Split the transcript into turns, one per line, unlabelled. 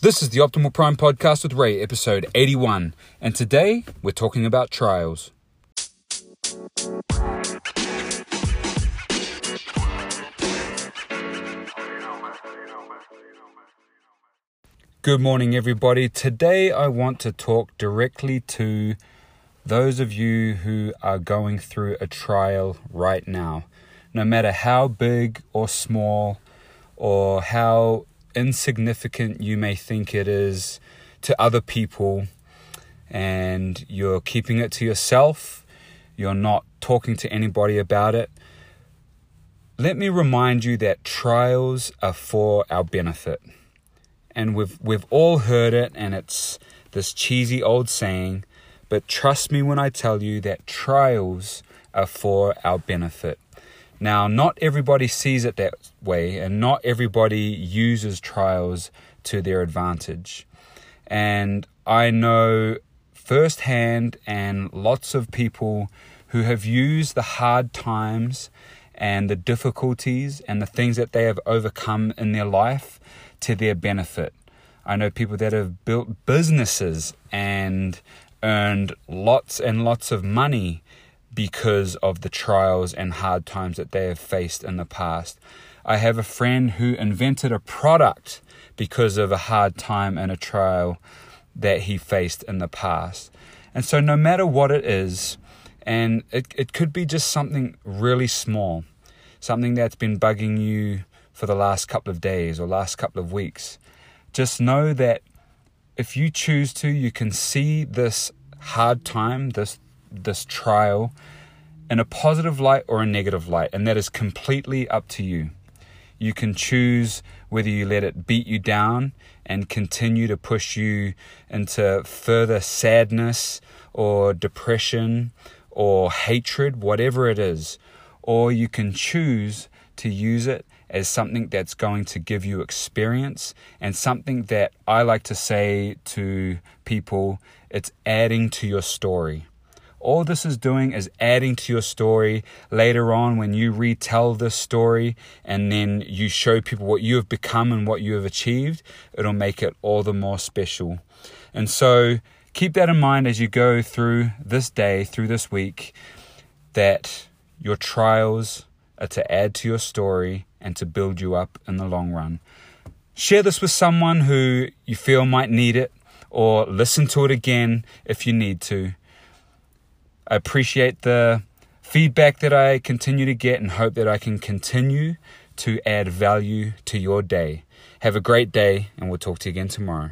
This is the Optimal Prime Podcast with Ray, episode 81, and today we're talking about trials. Good morning, everybody. Today I want to talk directly to those of you who are going through a trial right now. No matter how big or small or how insignificant you may think it is to other people, and you're keeping it to yourself, you're not talking to anybody about it, let me remind you that trials are for our benefit. And we've, we've all heard it, and it's this cheesy old saying, but trust me when I tell you that trials are for our benefit. Now, not everybody sees it that way, and not everybody uses trials to their advantage. And I know firsthand, and lots of people who have used the hard times and the difficulties and the things that they have overcome in their life to their benefit. I know people that have built businesses and earned lots and lots of money because of the trials and hard times that they have faced in the past. I have a friend who invented a product because of a hard time and a trial that he faced in the past. And so, no matter what it is, and it, it could be just something really small, something that's been bugging you for the last couple of days or last couple of weeks, just know that if you choose to, you can see this hard time, this this trial in a positive light or a negative light, and that is completely up to you. You can choose whether you let it beat you down and continue to push you into further sadness or depression or hatred, whatever it is, or you can choose to use it as something that's going to give you experience and something that I like to say to people it's adding to your story. All this is doing is adding to your story later on when you retell this story and then you show people what you have become and what you have achieved, it'll make it all the more special. And so keep that in mind as you go through this day, through this week, that your trials are to add to your story and to build you up in the long run. Share this with someone who you feel might need it or listen to it again if you need to. I appreciate the feedback that I continue to get and hope that I can continue to add value to your day. Have a great day, and we'll talk to you again tomorrow.